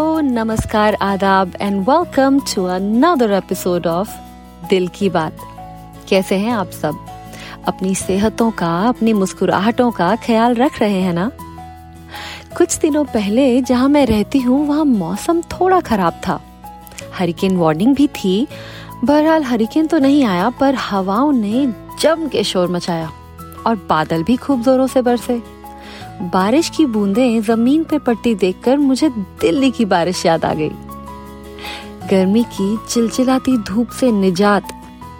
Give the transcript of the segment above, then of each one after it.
नमस्कार आदाब and welcome to another episode of Dil ki Baat कैसे हैं आप सब? अपनी सेहतों का, अपनी मुस्कुराहटों का ख्याल रख रहे हैं ना? कुछ दिनों पहले जहाँ मैं रहती हूँ, वहाँ मौसम थोड़ा खराब था। हरिकेन वार्निंग भी थी। बहरहाल हरिकेन तो नहीं आया, पर हवाओं ने जम के शोर मचाया। और बादल भी खूब जोरों से बरसे। बारिश की बूंदें ज़मीन पे पड़ती देखकर मुझे दिल्ली की बारिश याद आ गई। गर्मी की चिलचिलाती धूप से निजात,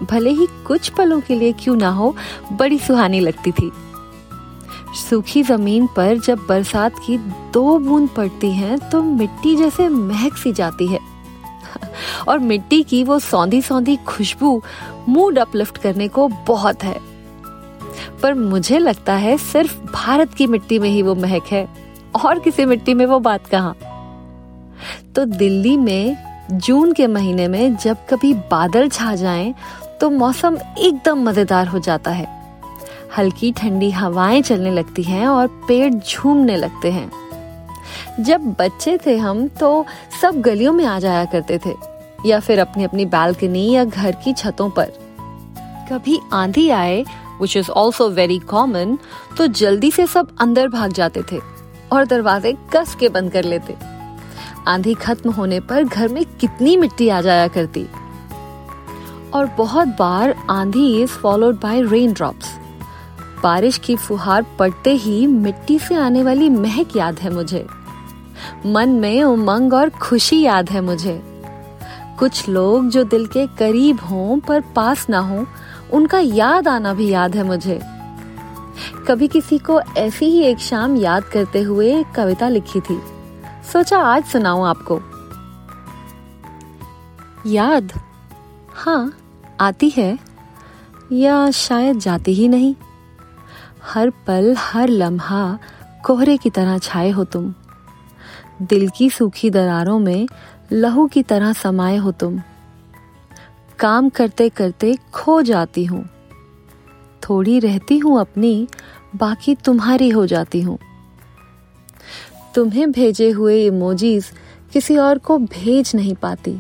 भले ही कुछ पलों के लिए क्यों ना हो, बड़ी सुहानी लगती थी। सूखी ज़मीन पर जब बरसात की दो बूंद पड़ती हैं तो मिट्टी जैसे महक सी जाती है। और मिट्टी की वो सौंधी सौंधी खुशबू मूड अपलिफ्ट करने को बहुत है। पर मुझे लगता है सिर्फ़ भारत की मिट्टी में ही वो महक है। और किसी मिट्टी में वो बात कहा? तो दिल्ली में जून के महीने में जब कभी बादल छा जाएँ तो मौसम एकदम मज़ेदार हो जाता है। हल्की ठंडी हवाएँ चलने लगती हैं और पेड़ झूमने लगते हैं। जब बच्चे थे हम तो सब गलियों में आ जाया करते थे, या फिर अपनी अपनी बालकनी या घर की छतों पर। कभी आंधी आए which is also very common तो जल्दी से सब अंदर भाग जाते थे और दरवाजे कस के बंद कर लेते। आंधी खत्म होने पर घर में कितनी मिट्टी आ जाया करती। और बहुत बार आंधी is followed by rain drops बारिश की फुहार पड़ते ही मिट्टी से आने वाली महक याद है मुझे। मन में उमंग और खुशी याद है मुझे। कुछ लोग जो दिल के करीब हों पर पास ना हों उनका याद आना भी याद है मुझे। कभी किसी को ऐसी ही एक शाम याद करते हुए कविता लिखी थी। सोचा आज सुनाऊं आपको। याद? हाँ आती है। या शायद जाती ही नहीं। हर पल, हर लम्हा कोहरे की तरह छाए हो तुम। दिल की सूखी दरारों में लहू की तरह समाये हो तुम। काम करते करते खो जाती हूँ। थोड़ी रहती हूँ अपनी, बाकी तुम्हारी हो जाती हूँ। तुम्हें भेजे हुए इमोजीज किसी और को भेज नहीं पाती।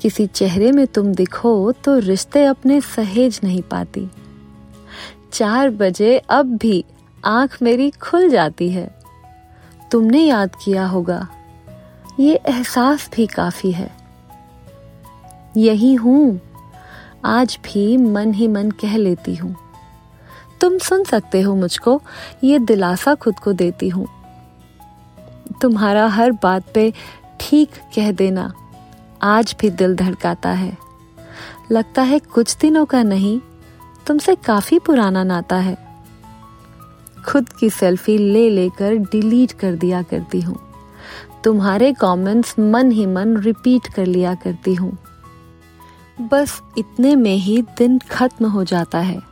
किसी चेहरे में तुम दिखो तो रिश्ते अपने सहेज नहीं पाती। चार बजे अब भी आँख मेरी खुल जाती है। तुमने याद किया होगा, ये एहसास भी काफ़ी है। यही हूँ। आज भी मन ही मन कह लेती हूँ। तुम सुन सकते हो मुझको, ये दिलासा खुद को देती हूँ। तुम्हारा हर बात पे ठीक कह देना आज भी दिल धड़काता है। लगता है कुछ दिनों का नहीं, तुमसे काफ़ी पुराना नाता है। खुद की सेल्फी ले लेकर डिलीट कर दिया करती हूँ। तुम्हारे कमेंट्स मन ही मन रिपीट कर लिया करती हूँ। बस इतने में ही दिन खत्म हो जाता है।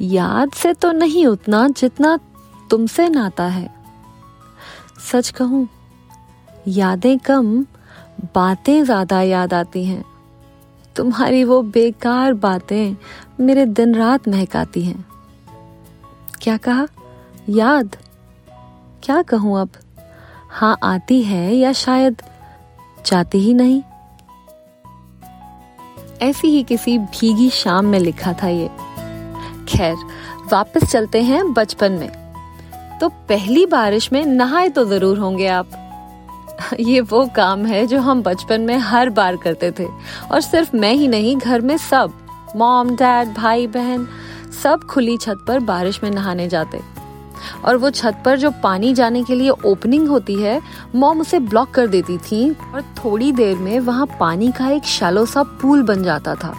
याद से तो नहीं उतना जितना तुमसे नाता है। सच कहूँ, यादें कम, बातें ज़्यादा याद आती हैं। तुम्हारी वो बेकार बातें मेरे दिन रात महकाती हैं। क्या कहा? याद? क्या कहूँ अब? हाँ आती है या शायद जाती ही नहीं? ऐसी ही किसी भीगी शाम में लिखा था ये। खैर, वापस चलते हैं बचपन में। तो पहली बारिश में नहाए तो ज़रूर होंगे आप। ये वो काम है जो हम बचपन में हर बार करते थे। और सिर्फ़ मैं ही नहीं, घर में सब, मॉम, डैड, भाई, बहन, सब खुली छत पर बारिश में नहाने जाते। और वो छत पर जो पानी जाने के लिए ओपनिंग होती है मॉम उसे ब्लॉक कर देती थी। और थोड़ी देर में वहाँ पानी का एक शालो सा पूल बन जाता था।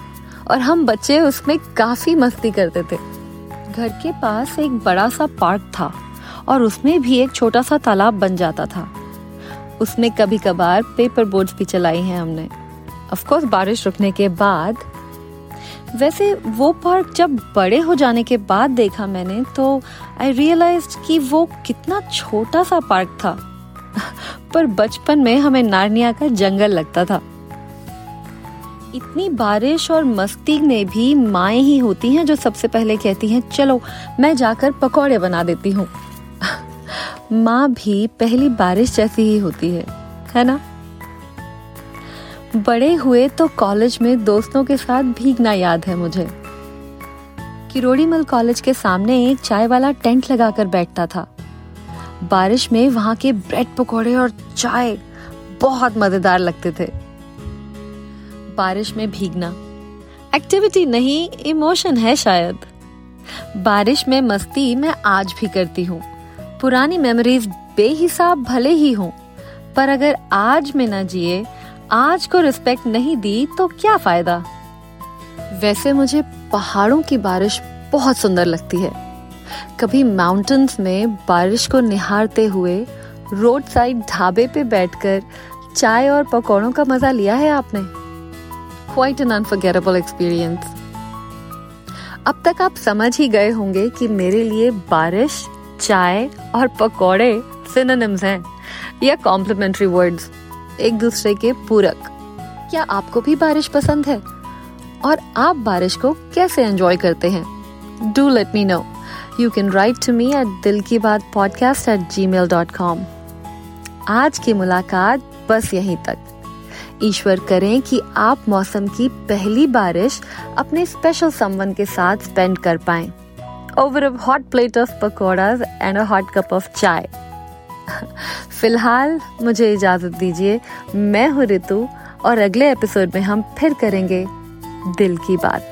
और हम बच्चे उसमें काफ़ी मस्ती करते थे। घर के पास एक बड़ा सा पार्क था और उसमें भी एक छोटा सा तालाब बन जाता था। उसमें कभी कभार पेपर बोट्स भी चलाई हैं हमने। ऑफकोर्स बारिश रुकने के बाद वैसे वो पार्क जब बड़े हो जाने के बाद देखा मैंने तो आई रियलाइज़ कि वो कितना छोटा सा पार्क था। पर बचपन में हमें नारनिया का जंगल लगता था। इतनी बारिश और मस्ती में भी माए ही होती हैं जो सबसे पहले कहती हैं, चलो, मैं जाकर पकौड़े बना देती हूँ। माँ भी पहली बारिश जैसी ही होती है है ना? बड़े हुए तो कॉलेज में दोस्तों के साथ भीगना याद है मुझे। किरोड़ीमल कॉलेज के सामने एक चाय वाला टेंट लगाकर बैठता था। बारिश में वहाँ के ब्रेड पकौड़े और चाय बहुत मज़ेदार लगते थे। बारिश में भीगना। एक्टिविटी नहीं, इमोशन है शायद। बारिश में मस्ती मैं आज भी करती हूँ। पुरानी मेमोरीज बेहिसाब भले ही हों, पर अगर आज में ना जिए आज को रिस्पेक्ट नहीं दी तो क्या फ़ायदा? वैसे मुझे पहाड़ों की बारिश बहुत सुंदर लगती है। कभी माउंटेन्स में बारिश को निहारते हुए रोड साइड ढाबे पे बैठकर चाय और पकौड़ों का मज़ा लिया है आपने? क्वाइट एन अनफॉरगेटेबल एक्सपीरियंस अब तक आप समझ ही गए होंगे कि मेरे लिए बारिश, चाय और पकौड़े सिनोनिम्स हैं या कॉम्प्लीमेंट्री वर्ड्स एक दूसरे के पूरक। क्या आपको भी बारिश पसंद है? और आप बारिश को कैसे एंजॉय करते हैं? Do let me know you can write to me at Dil ki Baat podcast at Gmail dot com आज की मुलाकात बस यहीं तक। ईश्वर करें कि आप मौसम की पहली बारिश अपने स्पेशल समवन के साथ स्पेंड कर पाएँ। Over a hot plate of pakoras and a hot cup of chai फ़िलहाल मुझे इजाज़त दीजिए, मैं हूँ ऋतु और अगले एपिसोड में हम फिर करेंगे दिल की बात।